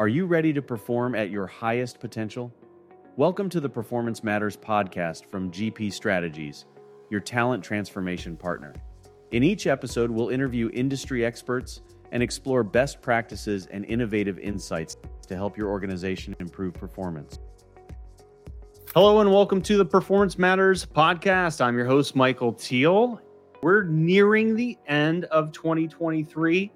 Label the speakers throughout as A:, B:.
A: Are you ready to perform at your highest potential? Welcome to the Performance Matters podcast from GP Strategies, your talent transformation partner. In each episode, we'll interview industry experts and explore best practices and innovative insights to help your organization improve performance. Hello, and welcome to the Performance Matters podcast. I'm your host, Michael Thiel. We're nearing the end of 2023.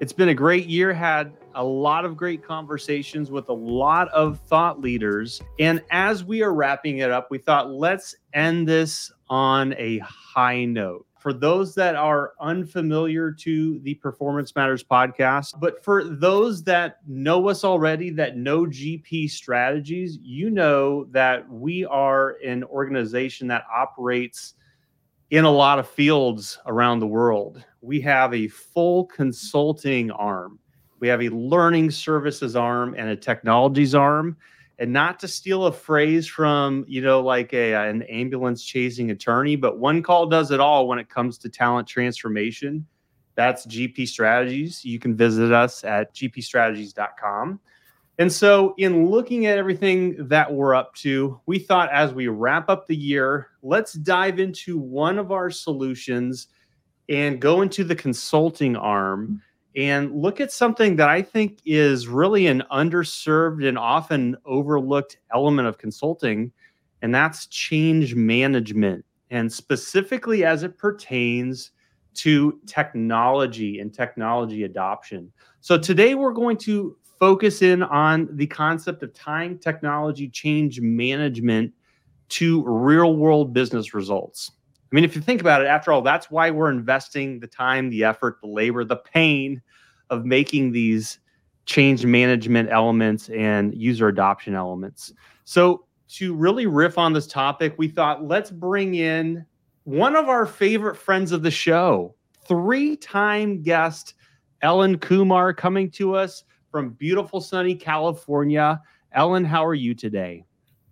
A: It's been a great year, had a lot of great conversations with a lot of thought leaders. And as we are wrapping it up, we thought let's end this on a high note. For those that are unfamiliar to the Performance Matters podcast, but for those that know us already, that know GP strategies, you know that we are an organization that operates in a lot of fields around the world. We have a full consulting arm, we have a learning services arm, and a technologies arm. And not to steal a phrase from, you know, like a, uh, an ambulance chasing attorney, but one call does it all when it comes to talent transformation. That's GP Strategies. You can visit us at gpstrategies.com. And so, in looking at everything that we're up to, we thought as we wrap up the year, let's dive into one of our solutions and go into the consulting arm and look at something that I think is really an underserved and often overlooked element of consulting, and that's change management, and specifically as it pertains to technology and technology adoption. So, today we're going to focus in on the concept of tying technology change management to real world business results. I mean, if you think about it, after all, that's why we're investing the time, the effort, the labor, the pain of making these change management elements and user adoption elements. So, to really riff on this topic, we thought let's bring in one of our favorite friends of the show, three time guest Ellen Kumar coming to us from beautiful sunny California. Ellen, how are you today?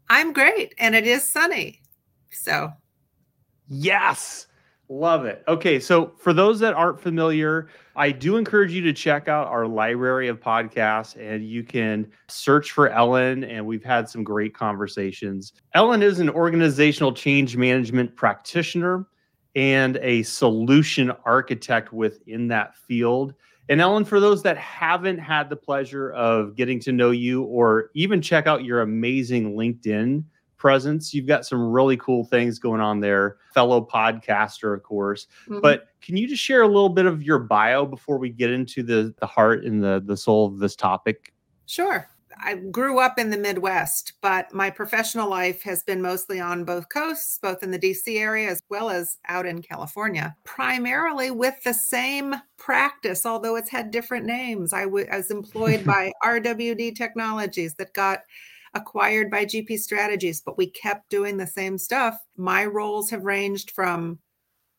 B: I'm great, and it is sunny. So,
A: yes, love it. Okay, so for those that aren't familiar, I do encourage you to check out our library of podcasts and you can search for Ellen. And we've had some great conversations. Ellen is an organizational change management practitioner and a solution architect within that field. And Ellen, for those that haven't had the pleasure of getting to know you or even check out your amazing LinkedIn presence, you've got some really cool things going on there. Fellow podcaster, of course. Mm-hmm. But can you just share a little bit of your bio before we get into the the heart and the the soul of this topic?
B: Sure. I grew up in the Midwest, but my professional life has been mostly on both coasts, both in the DC area as well as out in California, primarily with the same practice, although it's had different names. I, w- I was employed by RWD Technologies that got acquired by GP Strategies, but we kept doing the same stuff. My roles have ranged from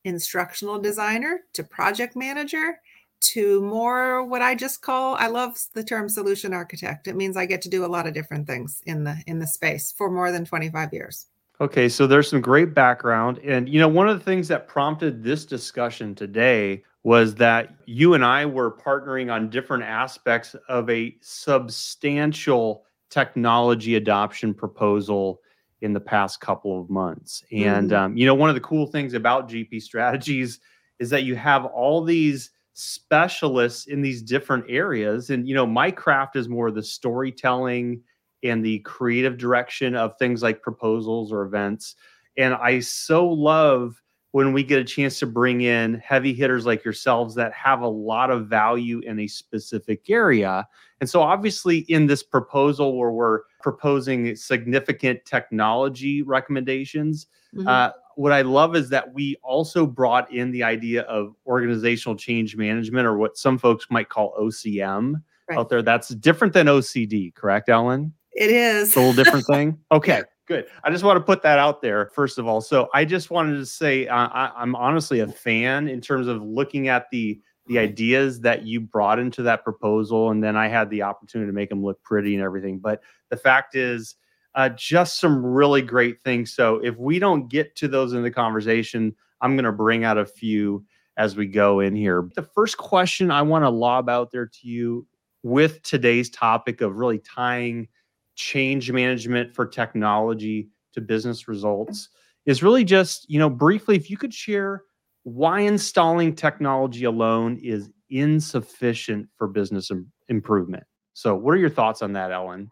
B: instructional designer to project manager to more what I just call I love the term solution architect. It means I get to do a lot of different things in the in the space for more than 25 years.
A: Okay, so there's some great background and you know one of the things that prompted this discussion today was that you and I were partnering on different aspects of a substantial technology adoption proposal in the past couple of months. And mm-hmm. um, you know one of the cool things about GP strategies is that you have all these specialists in these different areas. And, you know, my craft is more the storytelling and the creative direction of things like proposals or events. And I so love when we get a chance to bring in heavy hitters like yourselves that have a lot of value in a specific area. And so, obviously, in this proposal where we're proposing significant technology recommendations, mm-hmm. uh, what I love is that we also brought in the idea of organizational change management, or what some folks might call OCM right. out there. That's different than OCD, correct, Ellen?
B: It is.
A: It's a little different thing. Okay, good. I just want to put that out there, first of all. So I just wanted to say uh, I, I'm honestly a fan in terms of looking at the the ideas that you brought into that proposal and then i had the opportunity to make them look pretty and everything but the fact is uh, just some really great things. So if we don't get to those in the conversation, I'm going to bring out a few as we go in here. The first question I want to lob out there to you with today's topic of really tying change management for technology to business results is really just, you know, briefly, if you could share why installing technology alone is insufficient for business Im- improvement. So, what are your thoughts on that, Ellen?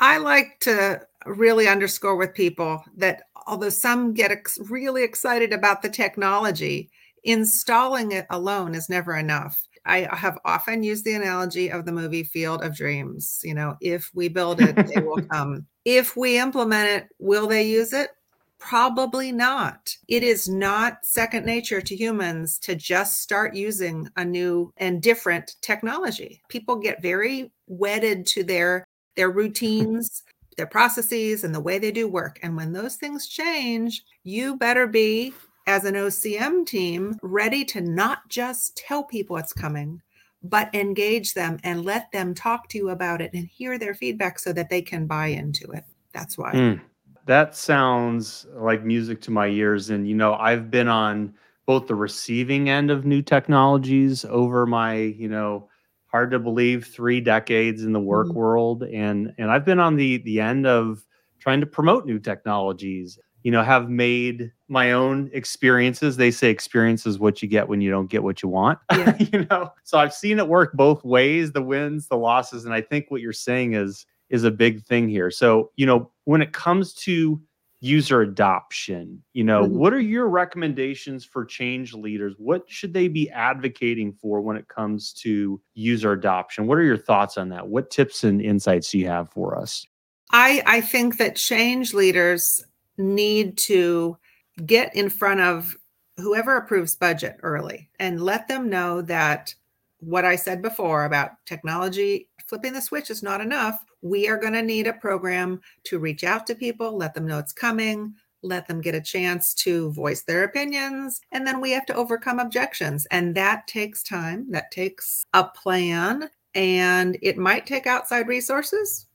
B: I like to really underscore with people that although some get ex- really excited about the technology, installing it alone is never enough. I have often used the analogy of the movie Field of Dreams. You know, if we build it, they will come. If we implement it, will they use it? Probably not. It is not second nature to humans to just start using a new and different technology. People get very wedded to their their routines, their processes and the way they do work. And when those things change, you better be as an OCM team ready to not just tell people it's coming, but engage them and let them talk to you about it and hear their feedback so that they can buy into it. That's why. Mm
A: that sounds like music to my ears. And, you know, I've been on both the receiving end of new technologies over my, you know, hard to believe three decades in the work mm-hmm. world. And, and I've been on the, the end of trying to promote new technologies, you know, have made my own experiences. They say experience is what you get when you don't get what you want, yeah. you know? So I've seen it work both ways, the wins, the losses. And I think what you're saying is, is a big thing here. So, you know, when it comes to user adoption, you know, mm-hmm. what are your recommendations for change leaders? What should they be advocating for when it comes to user adoption? What are your thoughts on that? What tips and insights do you have for us?
B: I, I think that change leaders need to get in front of whoever approves budget early and let them know that what I said before about technology flipping the switch is not enough we are going to need a program to reach out to people, let them know it's coming, let them get a chance to voice their opinions. And then we have to overcome objections. And that takes time, that takes a plan, and it might take outside resources.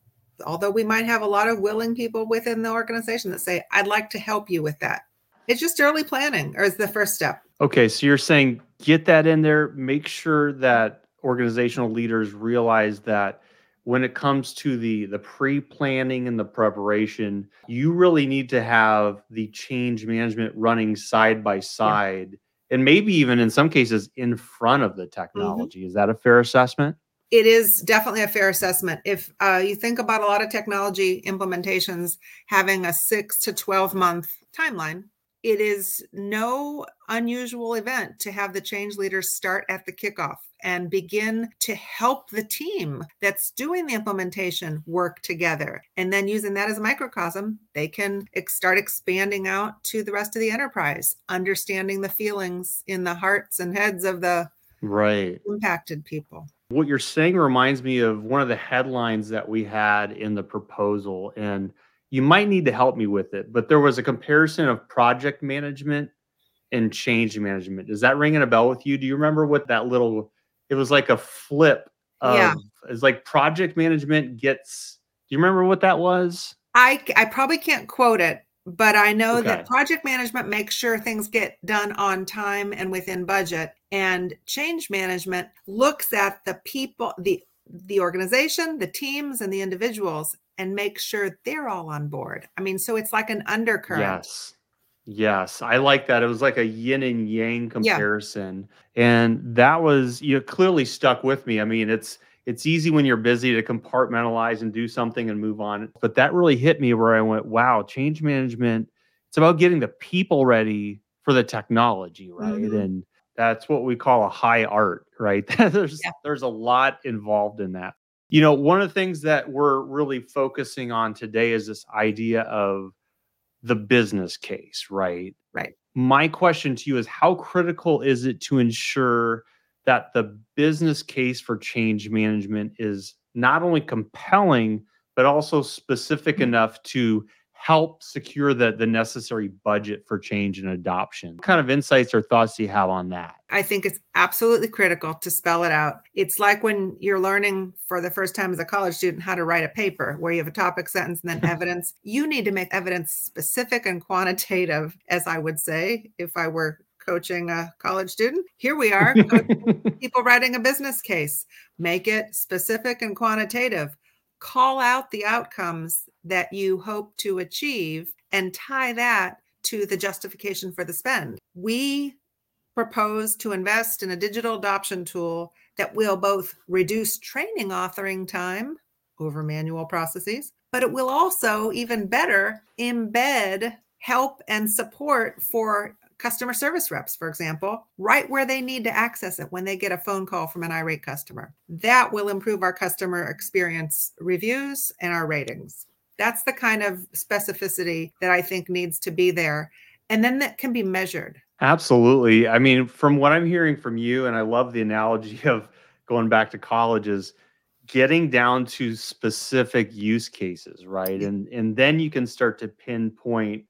B: Although we might have a lot of willing people within the organization that say, I'd like to help you with that. It's just early planning, or is the first step.
A: Okay. So you're saying get that in there, make sure that organizational leaders realize that when it comes to the the pre-planning and the preparation you really need to have the change management running side by side yeah. and maybe even in some cases in front of the mm-hmm. technology mm-hmm. is that a fair assessment
B: it is definitely a fair assessment if uh, you think about a lot of technology implementations having a six to 12 month timeline it is no unusual event to have the change leaders start at the kickoff and begin to help the team that's doing the implementation work together. And then using that as a microcosm, they can start expanding out to the rest of the enterprise, understanding the feelings in the hearts and heads of the
A: right
B: impacted people.
A: What you're saying reminds me of one of the headlines that we had in the proposal and you might need to help me with it, but there was a comparison of project management and change management. Is that ringing a bell with you? Do you remember what that little it was like a flip of yeah. it's like project management gets do you remember what that was?
B: I I probably can't quote it, but I know okay. that project management makes sure things get done on time and within budget and change management looks at the people the the organization, the teams and the individuals and make sure they're all on board. I mean, so it's like an undercurrent.
A: Yes. Yes, I like that. It was like a yin and yang comparison. Yeah. And that was you know, clearly stuck with me. I mean, it's it's easy when you're busy to compartmentalize and do something and move on. But that really hit me where I went, wow, change management, it's about getting the people ready for the technology, right? Mm-hmm. And that's what we call a high art, right? there's yeah. there's a lot involved in that. You know, one of the things that we're really focusing on today is this idea of the business case, right?
B: Right.
A: My question to you is how critical is it to ensure that the business case for change management is not only compelling, but also specific mm-hmm. enough to help secure the, the necessary budget for change and adoption. What kind of insights or thoughts do you have on that?
B: I think it's absolutely critical to spell it out. It's like when you're learning for the first time as a college student how to write a paper where you have a topic sentence and then evidence. You need to make evidence specific and quantitative, as I would say if I were coaching a college student. Here we are, people writing a business case. Make it specific and quantitative. Call out the outcomes that you hope to achieve and tie that to the justification for the spend. We propose to invest in a digital adoption tool that will both reduce training authoring time over manual processes, but it will also, even better, embed help and support for customer service reps, for example, right where they need to access it when they get a phone call from an irate customer. That will improve our customer experience reviews and our ratings. That's the kind of specificity that I think needs to be there. And then that can be measured.
A: Absolutely. I mean, from what I'm hearing from you, and I love the analogy of going back to colleges, getting down to specific use cases, right? And and then you can start to pinpoint,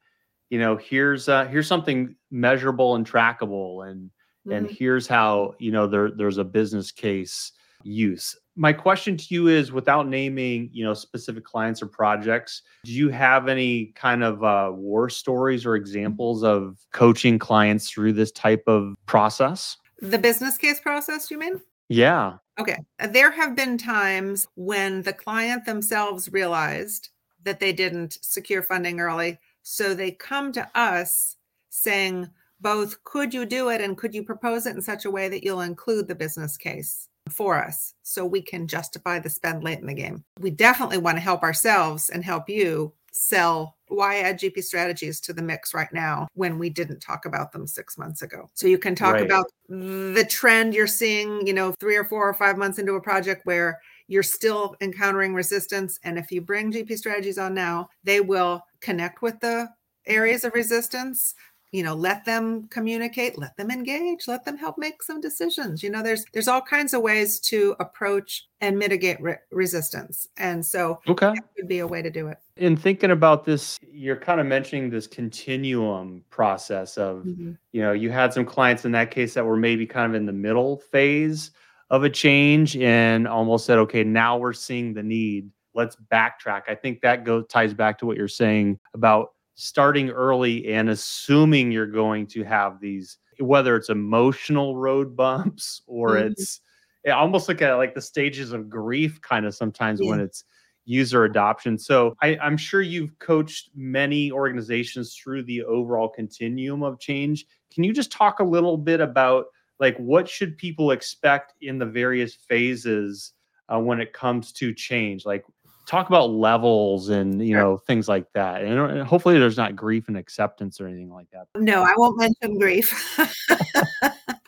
A: you know, here's uh here's something measurable and trackable and mm-hmm. and here's how, you know, there there's a business case use. My question to you is without naming, you know, specific clients or projects, do you have any kind of uh, war stories or examples of coaching clients through this type of process?
B: The business case process, you mean?
A: Yeah.
B: Okay. There have been times when the client themselves realized that they didn't secure funding early. So they come to us saying, both could you do it and could you propose it in such a way that you'll include the business case? for us so we can justify the spend late in the game. We definitely want to help ourselves and help you sell why add GP strategies to the mix right now when we didn't talk about them six months ago. So you can talk right. about the trend you're seeing, you know, three or four or five months into a project where you're still encountering resistance. And if you bring GP strategies on now, they will connect with the areas of resistance you know let them communicate let them engage let them help make some decisions you know there's there's all kinds of ways to approach and mitigate re- resistance and so
A: okay
B: that would be a way to do it
A: in thinking about this you're kind of mentioning this continuum process of mm-hmm. you know you had some clients in that case that were maybe kind of in the middle phase of a change and almost said okay now we're seeing the need let's backtrack i think that goes ties back to what you're saying about starting early and assuming you're going to have these whether it's emotional road bumps or mm-hmm. it's almost like at like the stages of grief kind of sometimes yeah. when it's user adoption so I, i'm sure you've coached many organizations through the overall continuum of change can you just talk a little bit about like what should people expect in the various phases uh, when it comes to change? Like talk about levels and you know things like that. And hopefully there's not grief and acceptance or anything like that.
B: No i won't mention grief.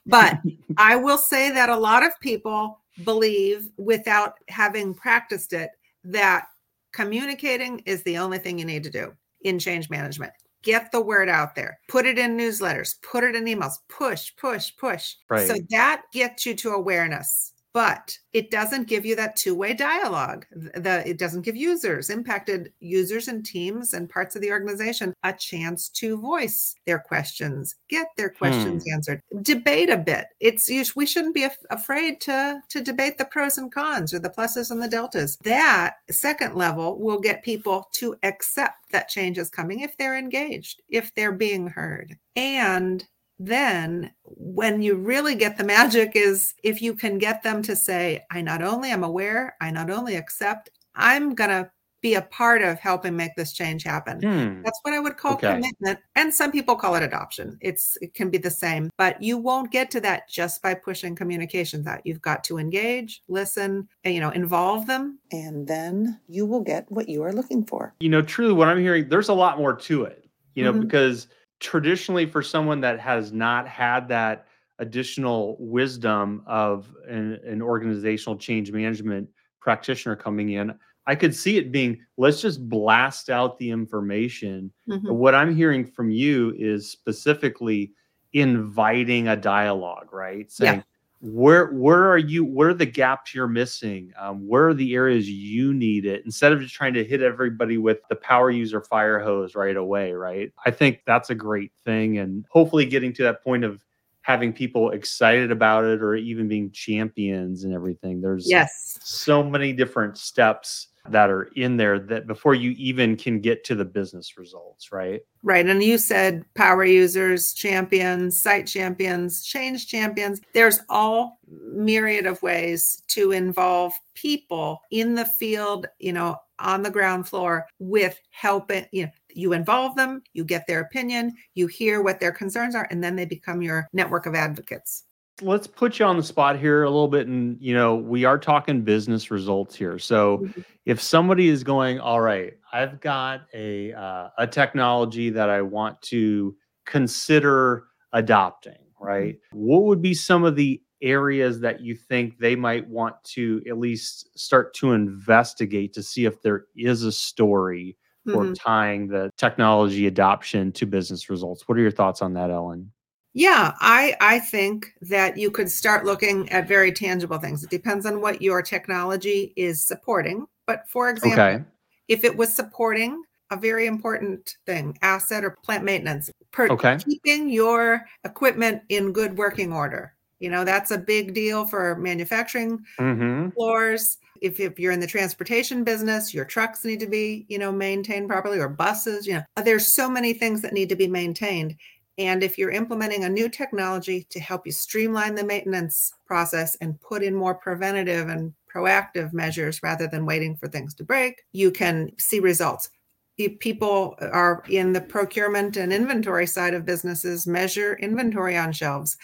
B: But i will say that a lot of people believe without having practiced it that communicating is the only thing you need to do in change management get the word out there. Put it in newsletters put it in emails push push push. Right. so that gets you to awareness but it doesn't give you that two-way dialogue. The it doesn't give users impacted users and teams and parts of the organization a chance to voice their questions get their questions hmm. answered debate a bit. It's we shouldn't be af- afraid to to debate the pros and cons or the pluses and the deltas. That second level will get people to accept that change is coming if they're engaged if they're being heard. And then when you really get the magic is if you can get them to say i not only am aware i not only accept i'm going to be a part of helping make this change happen hmm. that's what i would call okay. commitment and some people call it adoption it's it can be the same but you won't get to that just by pushing communications out you've got to engage listen and you know involve them
C: and then you will get what you are looking for
A: you know truly what i'm hearing there's a lot more to it you know mm-hmm. because traditionally for someone that has not had that additional wisdom of an, an, organizational change management practitioner coming in i could see it being let's just blast out the information. Mm-hmm. what i'm hearing from you is specifically inviting a dialogue right? Saying yeah where where are you where are the gaps you're missing? Um, where are the areas you need it? Instead of just trying to hit everybody with the power user fire hose right away right? I think that's a great thing and hopefully getting to that point of having people excited about it or even being champions and everything. There's
B: yes.
A: so many different steps that are in there that before you even can get to the business results, right?
B: Right. And you said power users, champions, site champions, change champions. There's all myriad of ways to involve people in the field, you know, on the ground floor with helping, you know, you involve them, you get their opinion, you hear what their concerns are, and then they become your network of advocates
A: let's put you on the spot here a little bit and you know we are talking business results here so mm-hmm. if somebody is going all right i've got a uh, a technology that i want to consider adopting right mm-hmm. what would be some of the areas that you think they might want to at least start to investigate to see if there is a story for mm-hmm. tying the technology adoption to business results what are your thoughts on that ellen
B: yeah, I I think that you could start looking at very tangible things. It depends on what your technology is supporting. But for example, okay. if it was supporting a very important thing, asset or plant maintenance, per okay. keeping your equipment in good working order. You know, that's a big deal for manufacturing mm-hmm. floors. If, if you're in the transportation business, your trucks need to be, you know, maintained properly or buses, you know, there's so many things that need to be maintained. And if you're implementing a new technology to help you streamline the maintenance process and put in more preventative and proactive measures rather than waiting for things to break, you can see results. If people are in the procurement and inventory side of businesses, measure inventory on shelves,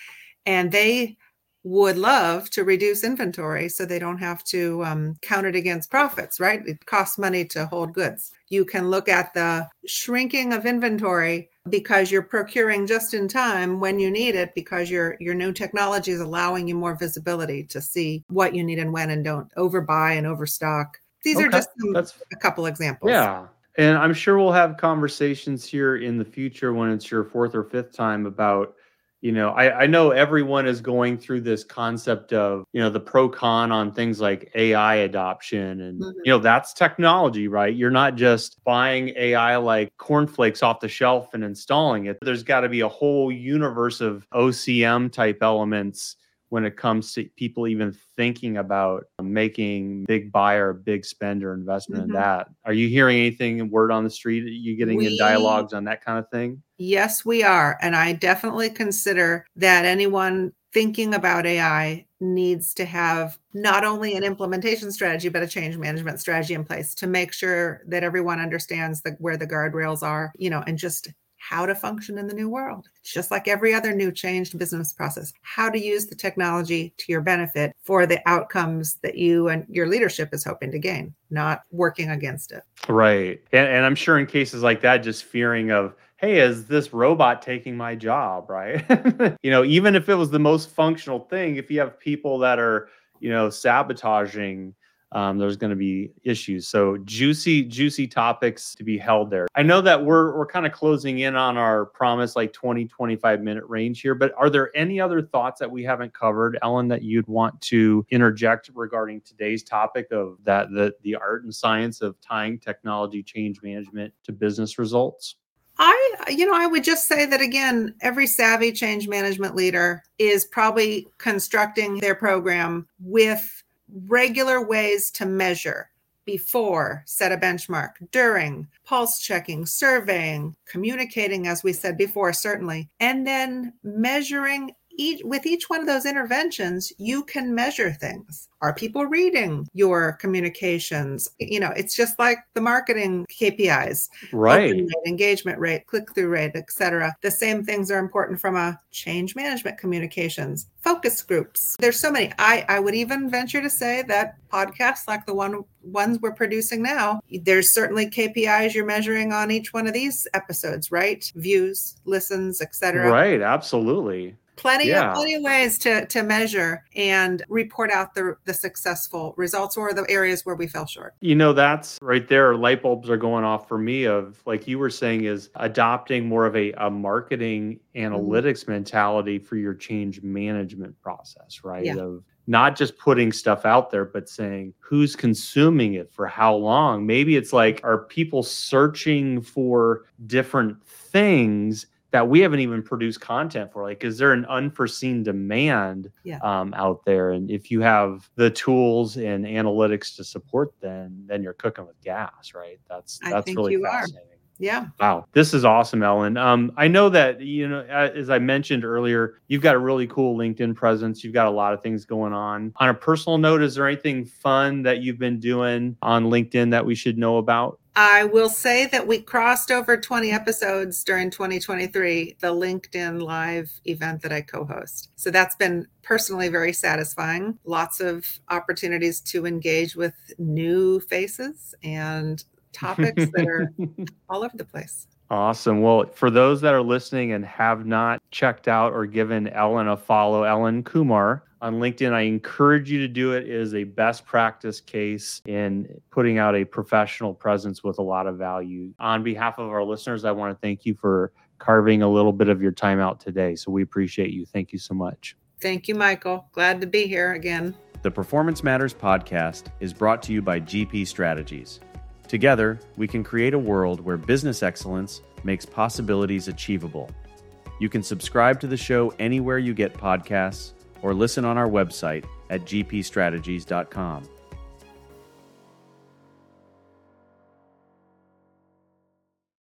B: and they would love to reduce inventory so they don't have to um, count it against profits, right? It costs money to hold goods. You can look at the shrinking of inventory because you're procuring just in time when you need it because your your new technology is allowing you more visibility to see what you need and when and don't overbuy and overstock. These okay. are just some, a couple examples.
A: Yeah. And I'm sure we'll have conversations here in the future when it's your fourth or fifth time about you know I, I know everyone is going through this concept of you know the pro con on things like ai adoption and mm-hmm. you know that's technology right you're not just buying ai like cornflakes off the shelf and installing it there's got to be a whole universe of ocm type elements when it comes to people even thinking about making big buyer, big spender investment mm-hmm. in that. Are you hearing anything word on the street? Are you getting we, in dialogues on that kind of thing?
B: Yes, we are. And I definitely consider that anyone thinking about AI needs to have not only an implementation strategy, but a change management strategy in place to make sure that everyone understands the, where the guardrails are, you know, and just how to function in the new world. It's just like every other new changed business process, how to use the technology to your benefit for the outcomes that you and your leadership is hoping to gain, not working against it.
A: Right. And, and I'm sure in cases like that, just fearing of, hey, is this robot taking my job? Right. you know, even if it was the most functional thing, if you have people that are, you know, sabotaging um, there's going to be issues. So juicy, juicy topics to be held there. I know that we're we're kind of closing in on our promise, like 20, 25 minute range here. But are there any other thoughts that we haven't covered, Ellen, that you'd want to interject regarding today's topic of that the the art and science of tying technology change management to business results?
B: I, you know, I would just say that again, every savvy change management leader is probably constructing their program with regular ways to measure before, set a benchmark, during, pulse checking, surveying, communicating, as we said before, certainly, and then measuring each, with each one of those interventions, you can measure things. Are people reading your communications? You know, it's just like the marketing KPIs,
A: right?
B: Rate, engagement rate, click through rate, etc. The same things are important from a change management communications, focus groups. There's so many. I I would even venture to say that podcasts like the one ones we're producing now, there's certainly KPIs you're measuring on each one of these episodes, right? Views, listens, etc.
A: Right, absolutely
B: plenty yeah. of plenty of ways to to measure and report out the the successful results or the areas where we fell short
A: you know that's right there light bulbs are going off for me of like you were saying is adopting more of a, a marketing mm-hmm. analytics mm-hmm. mentality for your change management process right yeah. of not just putting stuff out there, but saying who's consuming it for how long. Maybe it's like, are people searching for different things that we haven't even produced content for like is there an unforeseen demand
B: Yeah.
A: um, out there and if you have the tools and analytics to support then then you're cooking with gas right that's
B: I
A: that's
B: think
A: really
B: you are.
A: fascinating
B: Yeah.
A: Wow, this is awesome, Ellen. Um, I know that you know, as I mentioned earlier, you've got a really cool LinkedIn presence. You've got a lot of things going on. On a personal note, is there anything fun that you've been doing on LinkedIn that we should know about?
B: I will say that we crossed over 20 episodes during 2023, the LinkedIn Live event that I co host. So that's been personally very satisfying. Lots of opportunities to engage with new faces and topics that are all over the place.
A: Awesome. Well, for those that are listening and have not checked out or given Ellen a follow, Ellen Kumar on LinkedIn, I encourage you to do it. It is a best practice case in putting out a professional presence with a lot of value. On behalf of our listeners, I want to thank you for carving a little bit of your time out today. So we appreciate you. Thank you so much.
B: Thank you, Michael. Glad to be here again.
D: The Performance Matters podcast is brought to you by GP Strategies. Together, we can create a world where business excellence makes possibilities achievable. You can subscribe to the show anywhere you get podcasts or listen on our website at gpstrategies.com.